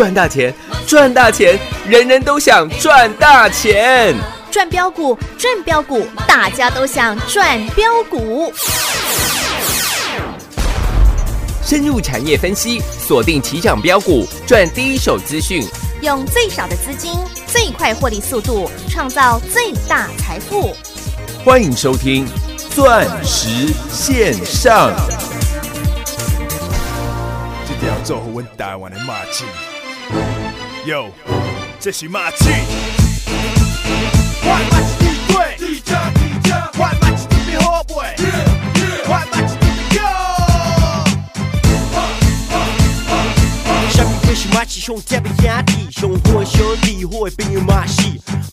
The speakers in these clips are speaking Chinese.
赚大钱，赚大钱，人人都想赚大钱。赚标股，赚标股，大家都想赚标股。深入产业分析，锁定起涨标股，赚第一手资讯。用最少的资金，最快获利速度，创造最大财富。欢迎收听《钻石线上》。这条做好阮台湾的马刺，哟，这是马刺。换马刺地对，地价地价，换马刺准备好未？换马刺准备 go。啥物鬼是马刺上贴的兄弟，上好的小弟，好的朋友嘛是。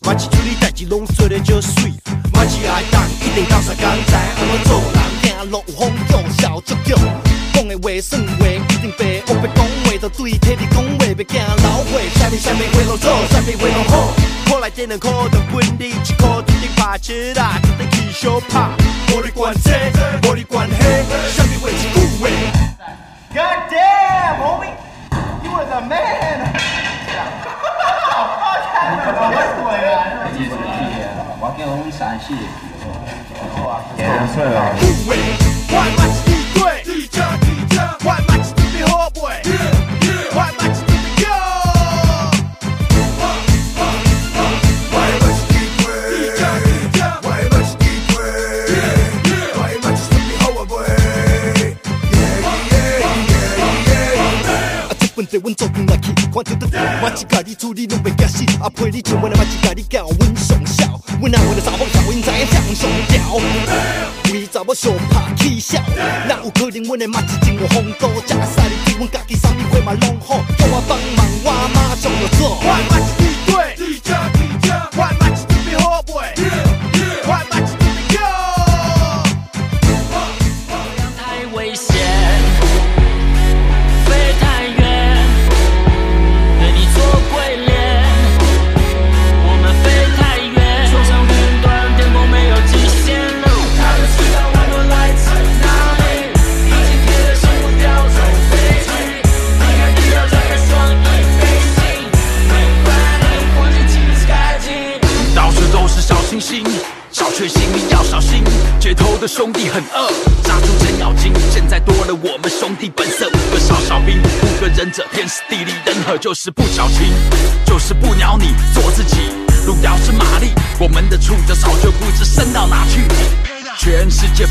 马刺处理代志拢做得足水，马刺爱当一定到啥工知安怎做人，行路有风度，笑足强。讲的话算话，一定白。我要讲话，就对体你讲话，别惊老话。啥物啥物话拢做，啥物话拢好。考来点两考，就分你一考，一定拍车啦，一定去小拍。无你管这，玻璃管迄，啥物话一句话。God damn, homie! You was a man! 我叫阮山西，喂，换马刺地阮做阵来去，看到得马一家己处理拢袂惊死，阿陪你唱阮的马一家己教阮上少，阮阿为了查某查阮知影谁上吊，为查某相拍起笑，哪有可能阮的马子真有风度，食啊晒你对阮家己啥物货嘛拢好，叫我帮忙我马上就做。的兄弟很饿，扎住程咬金。现在多了我们兄弟本色，五个少小兵，五个忍者，天时地利人和，就是不矫情，就是不鸟你，做自己。路遥知马力，我们的触角早就不知伸到哪去。全世界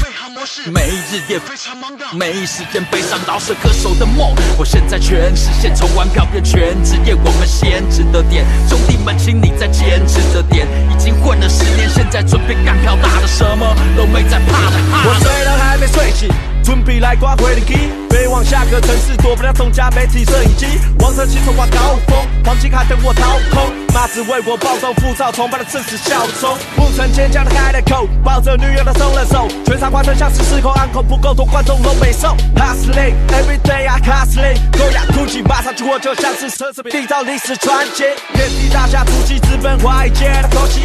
飞航模式，每日也非常忙的，没时间悲伤饶舌歌手的梦。我现在全实现，从玩票变全职业，我们先值得点。兄弟们，请你再坚持着点。已经混了十年，现在准备干票大的，什么都没在怕的。我醉到还没睡醒，准备来刮回力机，飞往下个城市，躲不了众家媒体摄影机。王者骑手挂高峰，黄金卡等我掏空，马子为我暴动，浮躁崇拜的正是小虫。不曾坚强的开了口，抱着女友的松了手，全场观众像是失控，安口不够多，观众都没送。Hustling every day I hustling，高雅突起，马上去我就像是奢侈品，缔造历史传奇。遍地大侠突击，资本华尔街的口气，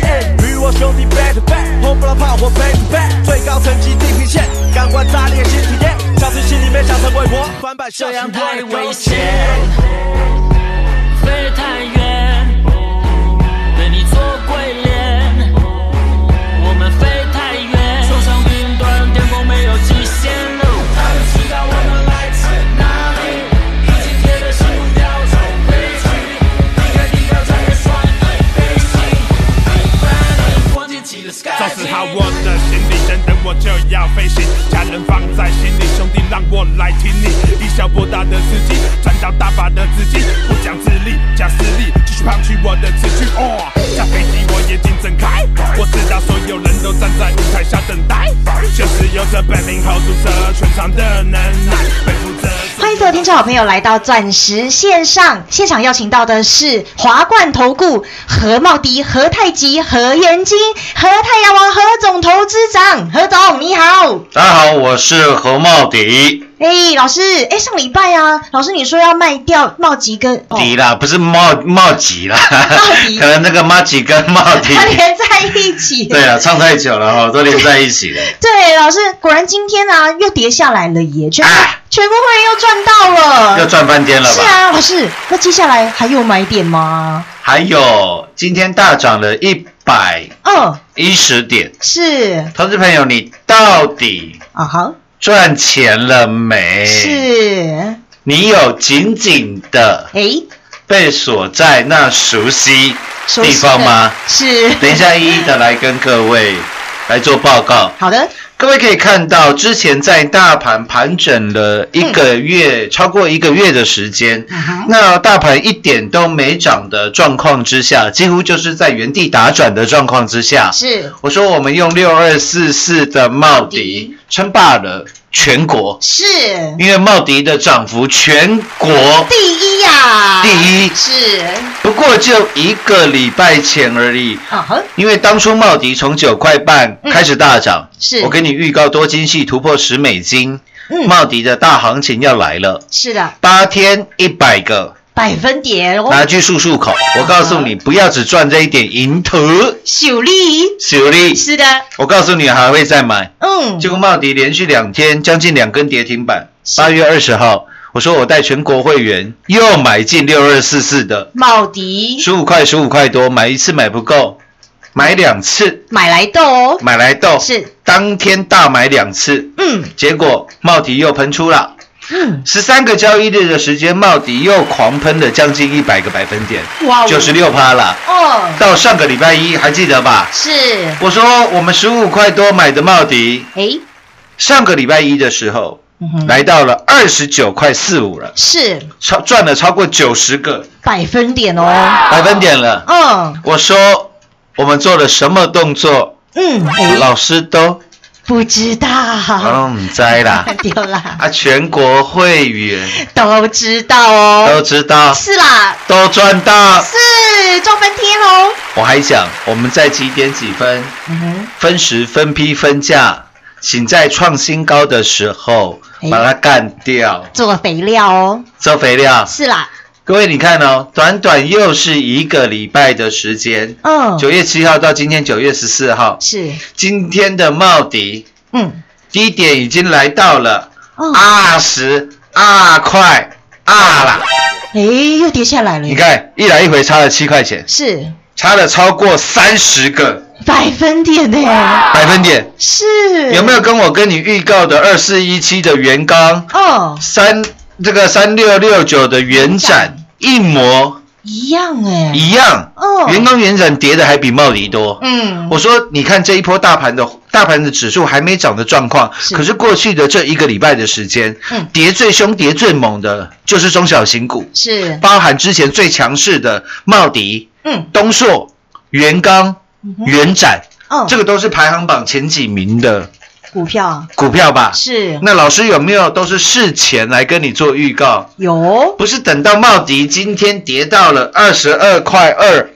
与我兄弟 back to back，这样太危险。好朋友来到钻石线上现场，邀请到的是华冠投顾何茂迪、何太吉、何元金、何太阳王、何总投资长，何总你好。大家好，我是何茂迪。哎，老师，哎，上礼拜啊，老师你说要卖掉茂吉跟哦迪啦，不是茂茂吉啦，迪 可能那个茂吉跟茂迪，他连在一起。对啊，唱太久了哈，都连在一起了。对，老师果然今天啊又跌下来了耶，居然、啊全部会员又赚到了，又赚翻天了吧？是啊，老师，那接下来还有买点吗？还有今天大涨了一百二，一十点，是投资朋友，你到底啊哈，赚钱了没？，是，你有紧紧的哎，被锁在那熟悉地方吗？是，等一下一一的来跟各位来做报告。好的，各位可以看到，之前在大盘盘整了一个月，超过一个月的时间，嗯那大盘一点都没涨的状况之下，几乎就是在原地打转的状况之下，是。我说我们用六二四四的茂迪。称霸了全国，是。因为茂迪的涨幅全国第一呀，第一。是，不过就一个礼拜前而已。啊哈，因为当初茂迪从九块半嗯。开始大涨，是。我给你预告多晶系突破十美金，嗯。茂迪的大行情要来了，是的，八天一百个，百分点哦，拿去漱漱口。我告诉你，不要只赚这一点银头，秀丽，小丽，是的，我告诉你还会再买。嗯，结果茂迪连续两天将近两根跌停板，八月二十号，我说我带全国会员又买进六二四四的，茂迪。十五块十五块多，买一次买不够，买两次，买来豆哦，买来豆，是，当天大买两次，嗯。结果茂迪又喷出了。嗯，十三个交易日的时间，茂迪又狂喷了将近一百个百分点，哇哦。九十六趴了。哦，到上个礼拜一还记得吧？是，我说我们十五块多买的茂迪，哎，上个礼拜一的时候嗯来到了二十九块四五了，是。超赚了超过九十个。百分点哦，百分点了。嗯。我说我们做了什么动作，嗯，哎，老师都不知道，嗯栽啦。丢啦，啊，全国会员。都知道哦，都知道，是啦，都赚到。是赚翻天哦，我还想我们在几点几分？嗯哼，分时分批分价，请在创新高的时候哎把它干掉，做肥料哦，做肥料。是啦，各位你看哦，短短又是一个礼拜的时间，嗯，九月七号到今天九月十四号，是，今天的茂迪嗯，低点已经来到了哦，二十二块二了。哎，又跌下来了，你，看一来一回差了七块钱，是差了超过三十个。百分点呢，百分点。是，有没有跟我跟你预告的二四一七的元刚，哦，三这个三六六九的元展一模。一样哎，一样？哦。元刚元展跌的还比茂迪多。嗯，我说，你看这一波大盘的大盘的指数还没涨的状况，可是过去的这一个礼拜的时间，嗯。跌最凶、跌最猛的就是中小型股，是，包含之前最强势的茂迪、嗯，东硕、元刚、元展，哦，这个都是排行榜前几名的股票。股票吧？是。那老师有没有都是事前来跟你做预告？有，不是等到茂迪今天跌到了二十二块二，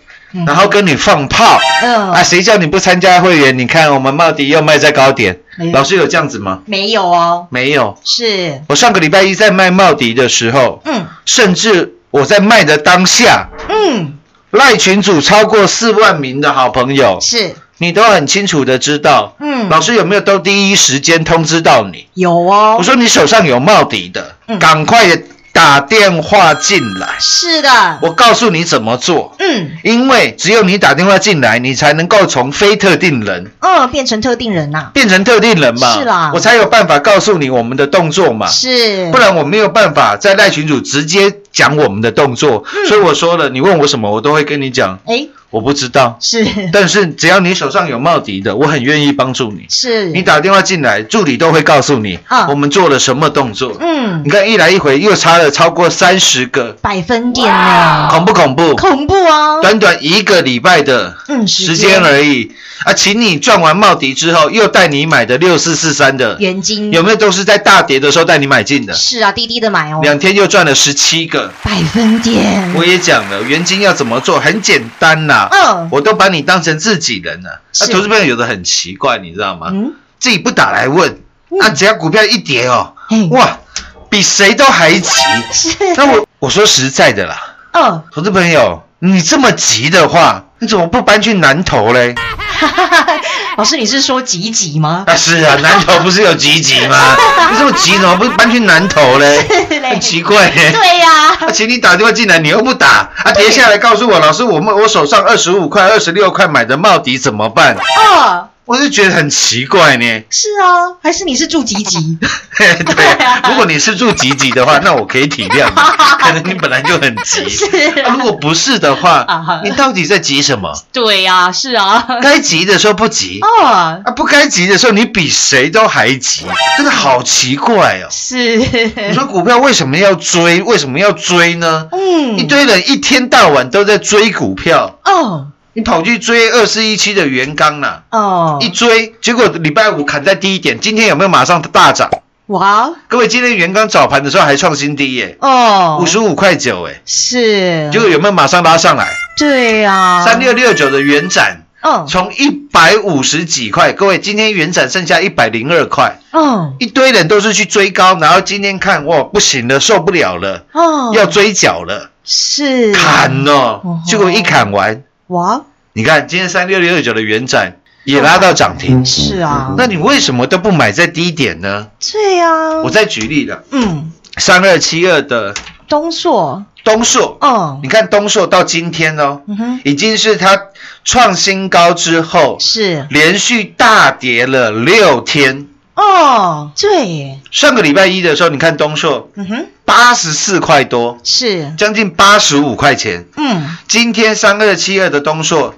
然后跟你放炮。嗯。啊？谁叫你不参加会员？你看我们茂迪又卖在高点。老师有这样子吗？没有哦，没有。是，我上个礼拜一在卖茂迪的时候，嗯。甚至我在卖的当下，嗯，赖群主超过四万名的好朋友，是，你都很清楚的知道，嗯。老师有没有都第一时间通知到你？有哦。我，说你手上有茂迪的嗯，赶快打电话进来，是的，我告诉你怎么做。嗯因为只有你打电话进来，你才能够从非特定人嗯，变成特定人呐，变成特定人嘛。是啦我才有办法告诉你我们的动作嘛。是，不然我没有办法在赖群主直接讲我们的动作。嗯所以我说了，你问我什么，我都会跟你讲，哎，我不知道。是但是只要你手上有茂迪的，我很愿意帮助你。是，你打电话进来，助理都会告诉你，啊我们做了什么动作。嗯你，看一来一回又差了超过三十个，百分点呢，恐不恐怖？恐怖哦，短短一个礼拜的嗯时间而已啊！请你赚完茂迪之后，又带你买的六四四三的，原金有没有都是在大跌的时候带你买进的？是啊，滴滴的买哦，两天又赚了十七个。百分点，我也讲了，原金要怎么做，很简单啦。嗯我都把你当成自己人了。那、是投资朋友有的很奇怪，你知道吗？嗯，自己不打来问，那、只要股票一跌哦，哇，比谁都还急。是，那我我说实在的啦，嗯，投资朋友，你这么急的话，你怎么不搬去南投嘞？老师，你是说吉吉吗？啊，是啊，南投不是有集集吗？你这么急，怎么不搬去南投嘞？嘞很奇怪耶。对呀、啊，请你打电话进来，你又不打，啊，跌下来告诉我，老师，我们我手上二十五块、二十六块买的帽迪怎么办？哦，我就觉得很奇怪呢。是啊，还是你是住吉吉？对，如果你是住急急的话，那我可以体谅你，可能你本来就很急。是啊如果不是的啊话，你到底在急什么？对呀、是啊。该急的时候不急，哦，啊，不该急的时候你比谁都还急，真的好奇怪哦。是。你说股票为什么要追？为什么要追呢？嗯一堆人一天到晚都在追股票，哦你跑去追二四一七的元刚啦，哦，一追，结果礼拜五砍在低一点，今天有没有马上大涨？哇各位，今天元刚早盘的时候还创新低耶，哦，五十五块九哎，是，结果有没有马上拉上来？对呀、三六六九的元展嗯从一百五十几块，各位，今天元展剩下一百零二块，嗯一堆人都是去追高，然后今天看哇不行了，受不了了，哦，要追缴了，是。砍哦。哦，结果一砍完，哇你看今天三六六九的元展也拉到涨停，是啊，那你为什么都不买在低点呢？对呀、我再举例了，嗯，三二七二的东硕，东硕，嗯。你看东硕到今天哦，嗯哼，已经是它创新高之后，是。连续大跌了六天。哦，对耶，上个礼拜一的时候，你看东硕嗯哼，八十四块多，是，将近八十五块钱。嗯，今天三二七二的东硕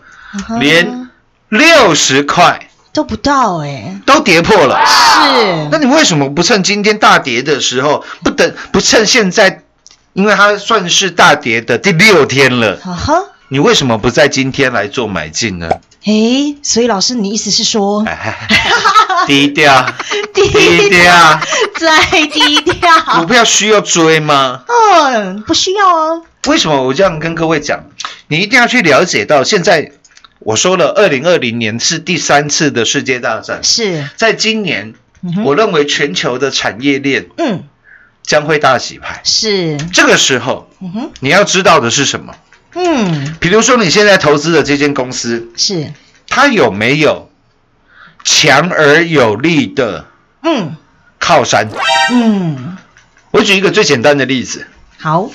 嗯连六十块都不到哎，都跌破了。是，那你为什么不趁今天大跌的时候，不等不趁现在？因为它算是大跌的第六天了，啊哈，你为什么不在今天来做买进呢？诶，所以老师，你意思是说，低调，低低调，再低调。股，票需要追吗？嗯，不需要哦，为什么我这样跟各位讲？你一定要去了解到，现在我说了，二零二零年是第三次的世界大战，是，在今年，嗯我认为全球的产业链嗯，将会大洗牌。是，这个时候，嗯哼，你要知道的是什么？嗯，比如说你现在投资的这间公司，是，它有没有强而有力的嗯。靠山？嗯，我举一个最简单的例子，好，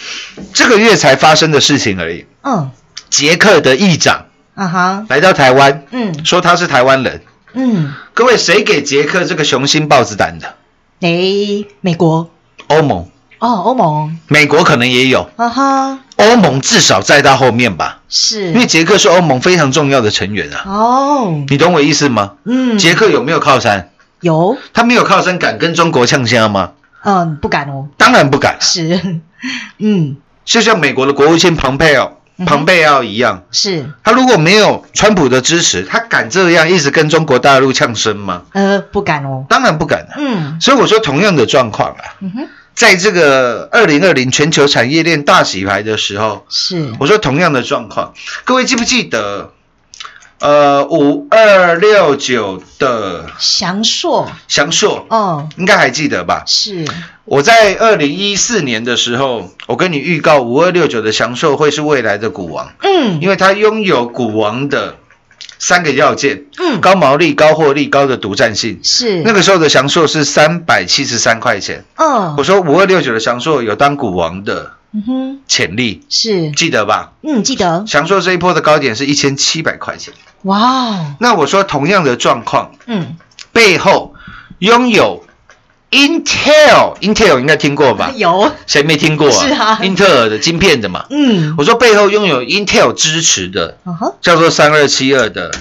这个月才发生的事情而已。嗯，捷克的议长啊哈，来到台湾，嗯。说他是台湾人。嗯，各位，谁给捷克这个雄心豹子胆的？诶，美国，欧盟，哦，欧盟，美国可能也有，啊哈，欧盟至少在他后面吧，是，因为捷克是欧盟非常重要的成员啊。哦，你懂我意思吗？嗯，捷克有没有靠山？有，他没有靠山，敢跟中国呛虾吗？嗯，不敢哦，当然不敢。是，嗯，就像美国的国务卿蓬佩奥、嗯哼蓬佩奥一样，是，他如果没有川普的支持，他敢这样一直跟中国大陆呛声吗？呃，不敢哦，当然不敢啊。嗯，所以我说，同样的状况啊，嗯哼，在这个二零二零全球产业链大洗牌的时候，是，我说同样的状况，各位记不记得？呃，五二六九的祥硕，祥硕，哦，应该还记得吧？是，我在二零一四年的时候，我跟你预告五二六九的祥硕会是未来的股王，嗯，因为它拥有股王的三个要件：嗯，高毛利、高获利、高的独占性。是，那个时候的翔硕是三百七十三块钱，嗯我，说五二六九的翔硕有当股王的嗯哼，潜力，是，记得吧？嗯，记得，翔硕这一波的高点是一千七百块钱。哇哦，那我说同样的状况，嗯，背后拥有 Intel，Intel 应该听过吧？有，谁没听过啊？是啊英特尔的晶片的嘛。嗯，我说背后拥有 Intel 支持的，叫做三二七二的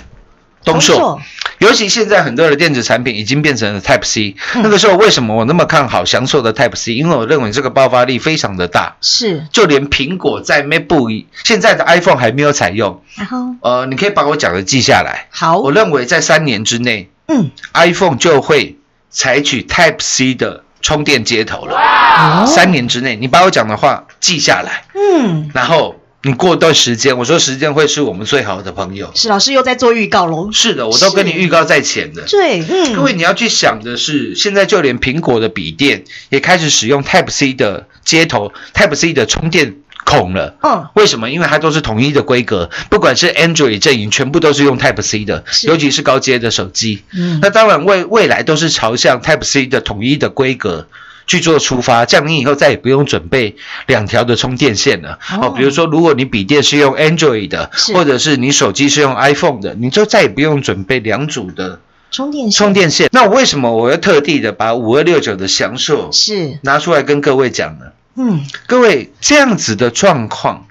东硕。，尤其现在很多的电子产品已经变成了 Type C，、嗯那个时候为什么我那么看好翔硕的 Type C？因为我认为这个爆发力非常的大，是，就连苹果在 MacBook 现在的 iPhone 还没有采用。然后，呃，你可以把我讲的记下来。好，我认为在三年之内嗯，，iPhone 就会采取 Type C 的充电接头了。哦三年之内，你把我讲的话记下来，嗯，然后你过段时间，我说时间会是我们最好的朋友。是老师又在做预告喽，是的，我都跟你预告在前的。对，嗯，各位，你要去想的是，现在就连苹果的笔电也开始使用 Type C 的接头，Type C 的充电孔了。嗯，为什么？因为它都是统一的规格，不管是 Android 阵营，全部都是用 Type C 的，尤其是高阶的手机。嗯那当然未未来都是朝向 Type C 的统一的规格。去做出发，这样你以后再也不用准备两条的充电线了。哦哦，比如说，如果你笔电是用 Android 的，或者是你手机是用 iPhone 的，你就再也不用准备两组的充电线充电线。那我为什么我要特地的把五二六九的享受是，拿出来跟各位讲呢？嗯，各位这样子的状况，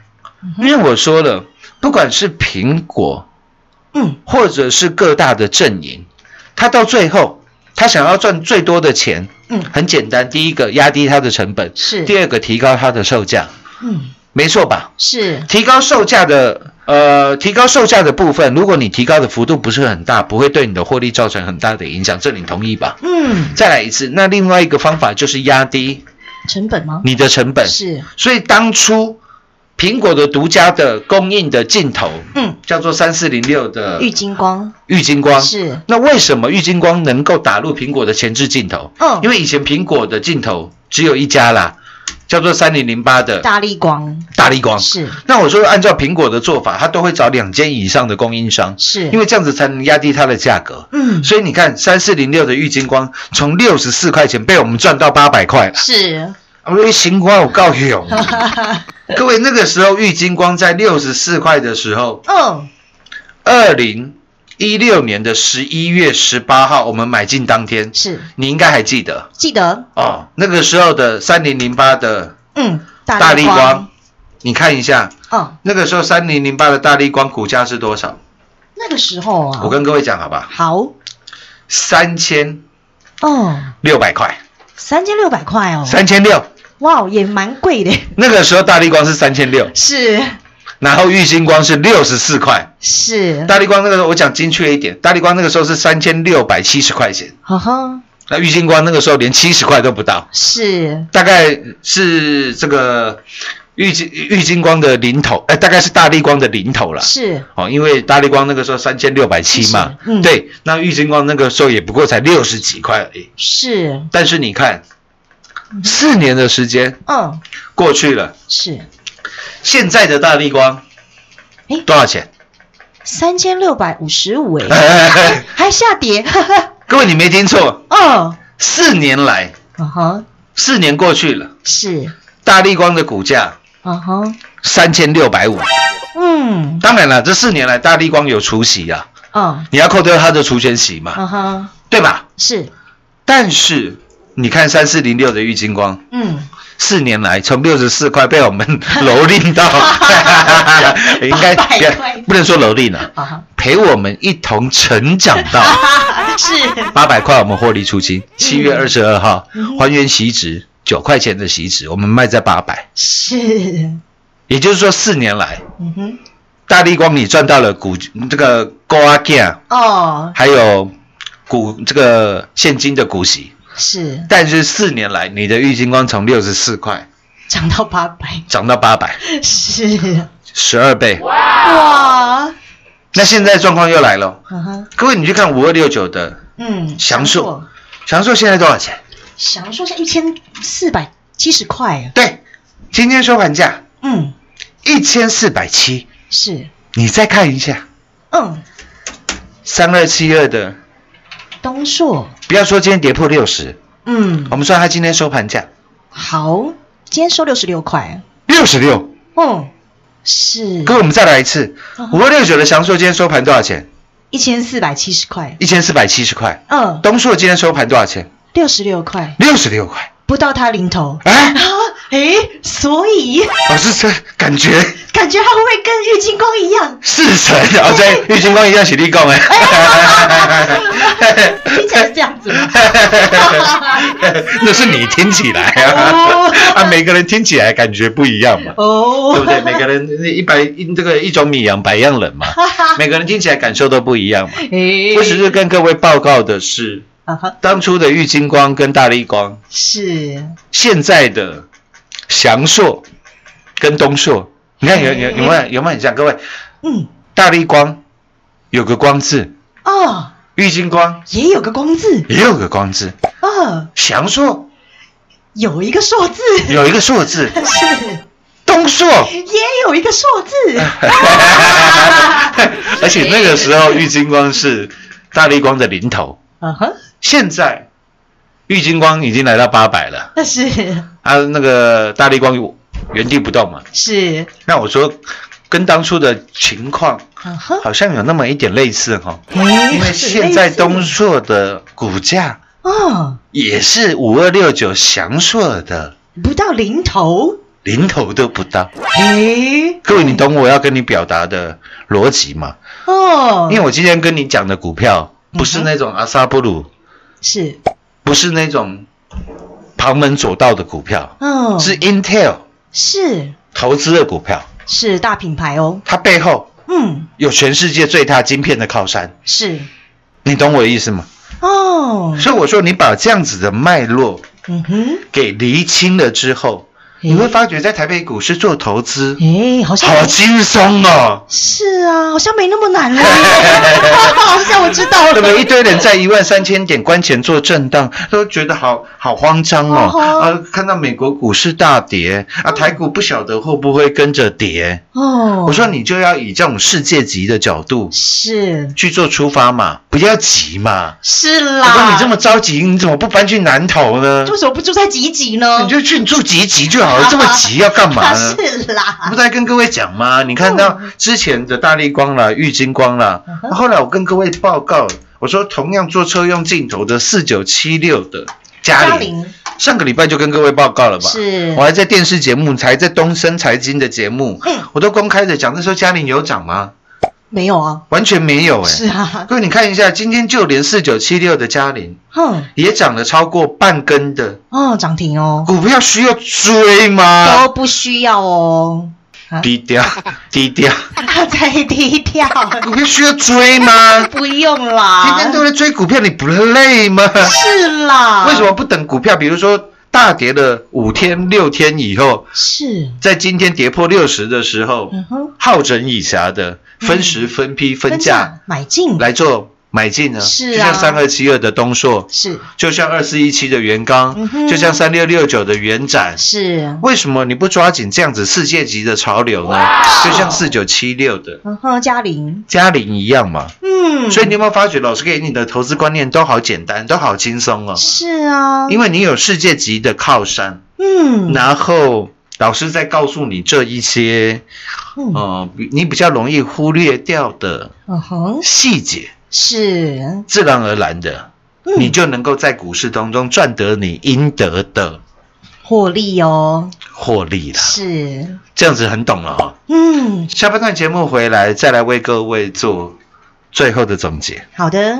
因为我说了，不管是苹果，嗯，或者是各大的阵营，他到最后他想要赚最多的钱，嗯。很简单，第一个压低它的成本，是。第二个提高它的售价，嗯，没错吧？是，提高售价的，呃，提高售价的部分，如果你提高的幅度不是很大，不会对你的获利造成很大的影响，这你同意吧？嗯，再来一次，那另外一个方法就是压低成本吗？你的成本，是，所以当初苹果的独家的供应的镜头，嗯，叫做三四零六的玉金光。玉金光。是，那为什么玉金光能够打入苹果的前置镜头？嗯。因为以前苹果的镜头只有一家啦，叫做三零零八的大力光。大力光。是。那我说按照苹果的做法，它都会找两间以上的供应商，是，因为这样子才能压低它的价格。嗯。所以你看，三四零六的玉金光从六十四块钱被我们赚到八百块了。是，我说星光我告勇，各位那个时候玉金光在六十四块的时候，嗯，二零一六年的十一月十八号，我们买进当天，是，你应该还记得。记得，哦。那个时候的三零零八的嗯，大力光，你看一下，哦，那个时候三零零八的大力光股价是多少？那个时候啊，我跟各位讲好吧，好，三千哦，六百块，三千六百块哦，三千六。哇，也蛮贵的，那个时候大力光是三千六，是然后玉星光是六十四块。是，大力光那个时候我讲精确一点，大力光那个时候是三千六百七十块钱，哈哈，那玉星光那个时候连七十块都不到，是，大概是这个玉金玉金光的零头，哎、大概是大力光的零头了。是，哦，因为大力光那个时候三千六百七嘛，对，那玉金光那个时候也不过才六十几块而已。是，但是你看，四年的时间嗯，过去了，是，现在的大力光哎多少钱？三千六百五十五 哎，还下跌，各位你没听错，哦，四年来，嗯哼，四年过去了，是，大力光的股价嗯哼，三千六百五。嗯，当然了，这四年来大力光有除息啊，嗯，你要扣掉它的除权息嘛，嗯哼，对吧？是，但是你看三四零六的玉金光，嗯，四年来从六十四块被我们 蹂躏到，应该800不能说蹂躏了，陪我们一同成长到 是，八百块，我们获利出清。七月二十二号嗯。还原席值九块钱的席值，我们卖在八百，是，也就是说四年来嗯哼，大力光你赚到了股这个高阿 g 哦，还有股这个现金的股息，是，但是四年来你的郁金光从六十四块涨到八百，涨到八百，是，十二倍。哇，那现在状况又来了，各位你去看五二六九的嗯，祥硕，祥硕。现在多少钱？祥硕是一千四百七十块，对，今天收盘价嗯，一千四百七。是，你再看一下。嗯，三二七二的，东硕，不要说今天跌破六十，嗯。我，们算它今天收盘价。好，今天收六十六块，六十六。嗯，是。各位，我们再来一次，五二六九的祥硕今天收盘多少钱？一千四百七十块，一千四百七十块。嗯，东硕今天收盘多少钱？六十六块，六十六块。不到它零头。哎，啊，诶，所以老师这感觉感觉他会不会跟玉金光一样？是神，然后在玉金光一样起立供哎。听起来是这样子吗？那是你听起来啊，啊，每个人听起来感觉不一样嘛，哦，对不对？每个人一百一这个一种米养百样人嘛，每个人听起来感受都不一样嘛。诶我只是跟各位报告的是，当初的玉金光跟大力光，是，现在的祥硕跟东硕，你看有有有没有有没有很像？各位，嗯，大力光有个光字，哦，玉金光。也有个光字，也有个光字，哦，祥硕。有一个硕字，有一个硕字，是，东东硕，也有一个硕字，而且那个时候 玉金光是大力光的零头，嗯哼，现在玉金光已经来到八百了，那是。啊，那个大力光原地不动嘛。是，那我说跟当初的情况好像有那么一点类似哈，因因为现在东硕的股价哦，也是五二六九祥硕的不到零头，零头都不到。诶，各位，你懂我要跟你表达的逻辑吗？哦，因为我今天跟你讲的股票不是那种阿萨布鲁，是，不是那种旁门左道的股票，嗯，是 Intel 是。投资的股票，是大品牌哦，它背后嗯，有全世界最大晶片的靠山，是，你懂我的意思吗？哦，所以我说，你把这样子的脉络嗯哼，给厘清了之后，你会发觉在台北股市做投资诶，好像好轻松哦。是啊，好像没那么难了，好像我知道了，对不对？一堆人在一万三千点关前做震荡，都觉得好好慌张哦。哦啊，看到美国股市大跌啊，台股不晓得会不会跟着跌。哦，我说你就要以这种世界级的角度是去做出发嘛，不要急嘛。是啦我啦，说你这么着急，你怎么不搬去南投呢？为什么不住在集集呢？你就去住集集就好了，这么急要干嘛呢？是啦我不，是在跟各位讲吗？你看到之前的大力光啦、玉金光啦，嗯后来我跟各位报告，我说同样做车用镜头的四九七六的嘉嘉玲，上个礼拜就跟各位报告了吧？是我还在电视节目，才在东森财经的节目，嗯我都公开的讲，那时候嘉玲有涨吗？没有啊，完全没有哎、是啊，各位你看一下，今天就连四九七六的嘉玲哼，也涨了超过半根的。哦，涨停哦，股票，需要追吗？都不需要哦，低调，低调，再低调，股票需要追吗？不用啦，天天都在追股票，你不累吗？是啦，为什么不等股票？比如说大跌了五天、六天以后，是？在今天跌破六十的时候，嗯哼，好整以暇的分时、分批、分价买进来做买进呢？是啊就像三二七二的东硕，是就像二四一七的元刚嗯，就像三六六九的元展。是，为什么你不抓紧这样子世界级的潮流呢？就像四九七六的嗯哼，嘉玲，嘉玲一样嘛。嗯，所以你有没有发觉，老师给你的投资观念都好简单，都好轻松哦？是啊，因为你有世界级的靠山，嗯，然后老师在告诉你这一些，嗯。呃，你比较容易忽略掉的细节，是，自然而然的，嗯。你就能够在股市当中赚得你应得的获利哦，获利了。是，这样子很懂了哈、嗯，下半段节目回来，再来为各位做最后的总结。好的，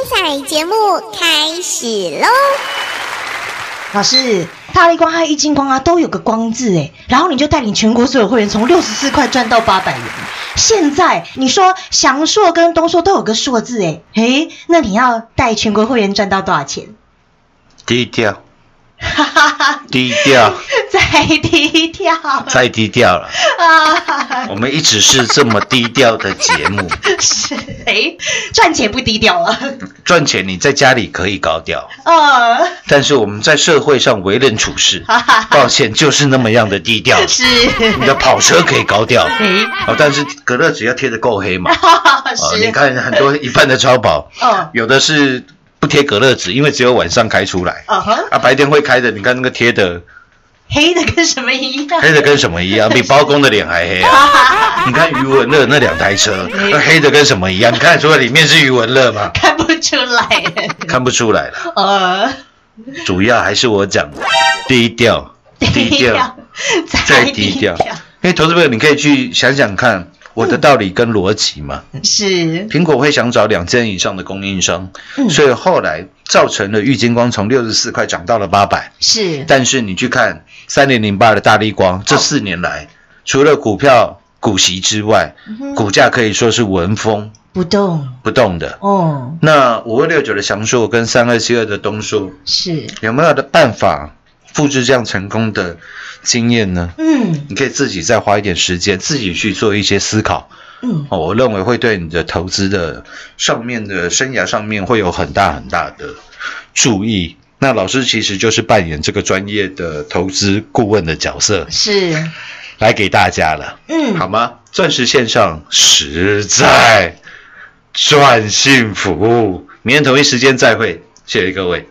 精彩节目开始喽！老师，大力光和郁金光啊都有个光字哎，然后你就带领全国所有会员从六十四块赚到八百元。现在你说祥硕跟东硕都有个硕字哎，诶，那你要带全国会员赚到多少钱？低调，哈哈哈，低调，再低调。再低调了。啊！我们一直是这么低调的节目，是哎，赚钱不低调了，赚钱你在家里可以高调，呃，但是我们在社会上为人处事，抱歉，就是那么样的低调。是，你的跑车可以高调，哎，哦，但是隔热纸要贴的够黑嘛。是，你，看很多一半的超跑，嗯有的是不贴隔热纸，因为只有晚上开出来，啊，白天会开的，你看那个贴的黑的跟什么一样？黑的跟什么一样？比包公的脸还黑啊！你看余文乐那两台车，那 黑的跟什么一样？你看得出来里面是余文乐吗？看不出来。看不出来了。呃，主要还是我讲的低调，低调，再低调。因为投资朋友，你可以去想想看我的道理跟逻辑嘛。是。苹果会想找两千以上的供应商，嗯。所以后来造成了玉金光从六十四块涨到了八百。是，但是你去看三零零八的大力光，这四年来除了股票股息之外，股价可以说是纹风。不动。不动的。哦，那五二六九的祥硕跟三二七二的东数，是，有没有的办法复制这样成功的经验呢？嗯你可以自己再花一点时间，自己去做一些思考。嗯，哦，我认为会对你的投资的上面的生涯上面会有很大很大的注意。那老师其实就是扮演这个专业的投资顾问的角色，是，来给大家了，嗯，好吗？钻石线上实在赚幸福，明天同一时间再会，谢谢各位。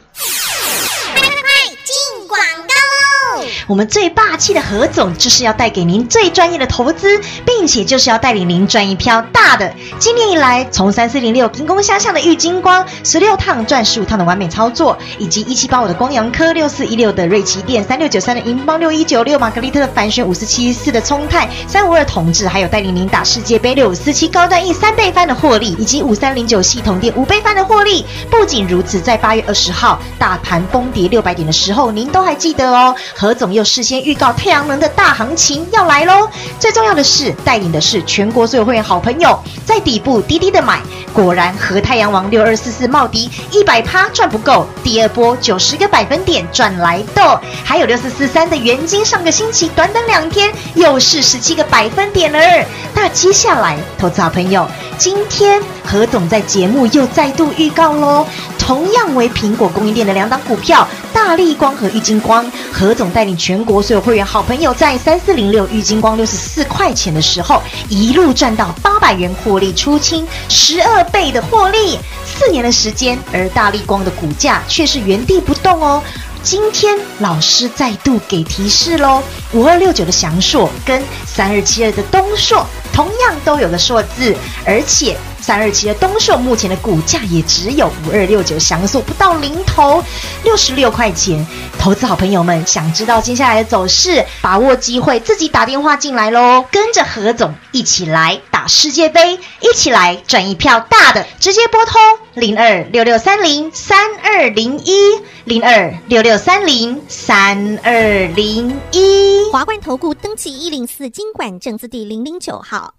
我们最霸气的何总就是要带给您最专业的投资，并且就是要带领您赚一票大的。今年以来，从三四零六金光相向的玉金光，十六趟赚十五趟的完美操作，以及一七八五的光阳科，六四一六的瑞奇电，三六九三的银邦，六一九六玛格丽特的凡轩，五四七四的聪泰，三五二同志，还有带领您打世界杯六五四七高端 E 三倍翻的获利，以及五三零九系统店五倍翻的获利。不仅如此，在八月二十号大盘崩跌六百点的时候，您都还记得哦。何总又就事先预告太阳能的大行情要来喽。最重要的是，带领的是全国所有会员好朋友，在底部低低的买，果然和太阳王六二四四茂迪一百趴赚不够，第二波九十个百分点赚来豆，还有六四四三的元金，上个星期短短两天又是十七个百分点了。那接下来，投资好朋友，今天何总在节目又再度预告喽。同样为苹果供应链的两档股票，大力光和玉金光，何总带领全国所有会员好朋友，在三四零六玉金光六十四块钱的时候，一路赚到八百元获利出清，十二倍的获利，四年的时间，而大力光的股价却是原地不动哦。今天老师再度给提示喽，五二六九的祥硕跟三二七二的东硕同样都有了硕字，而且三二七的东硕目前的股价也只有五二六九祥硕不到零头，六十六块钱。投资好朋友们想知道接下来的走势，把握机会自己打电话进来喽，跟着何总一起来打世界杯，一起来赚一票大的，直接拨通零二六六三零三二零一零二六六三零三二零一。华冠投顾登记一零四经管证字第零零九号。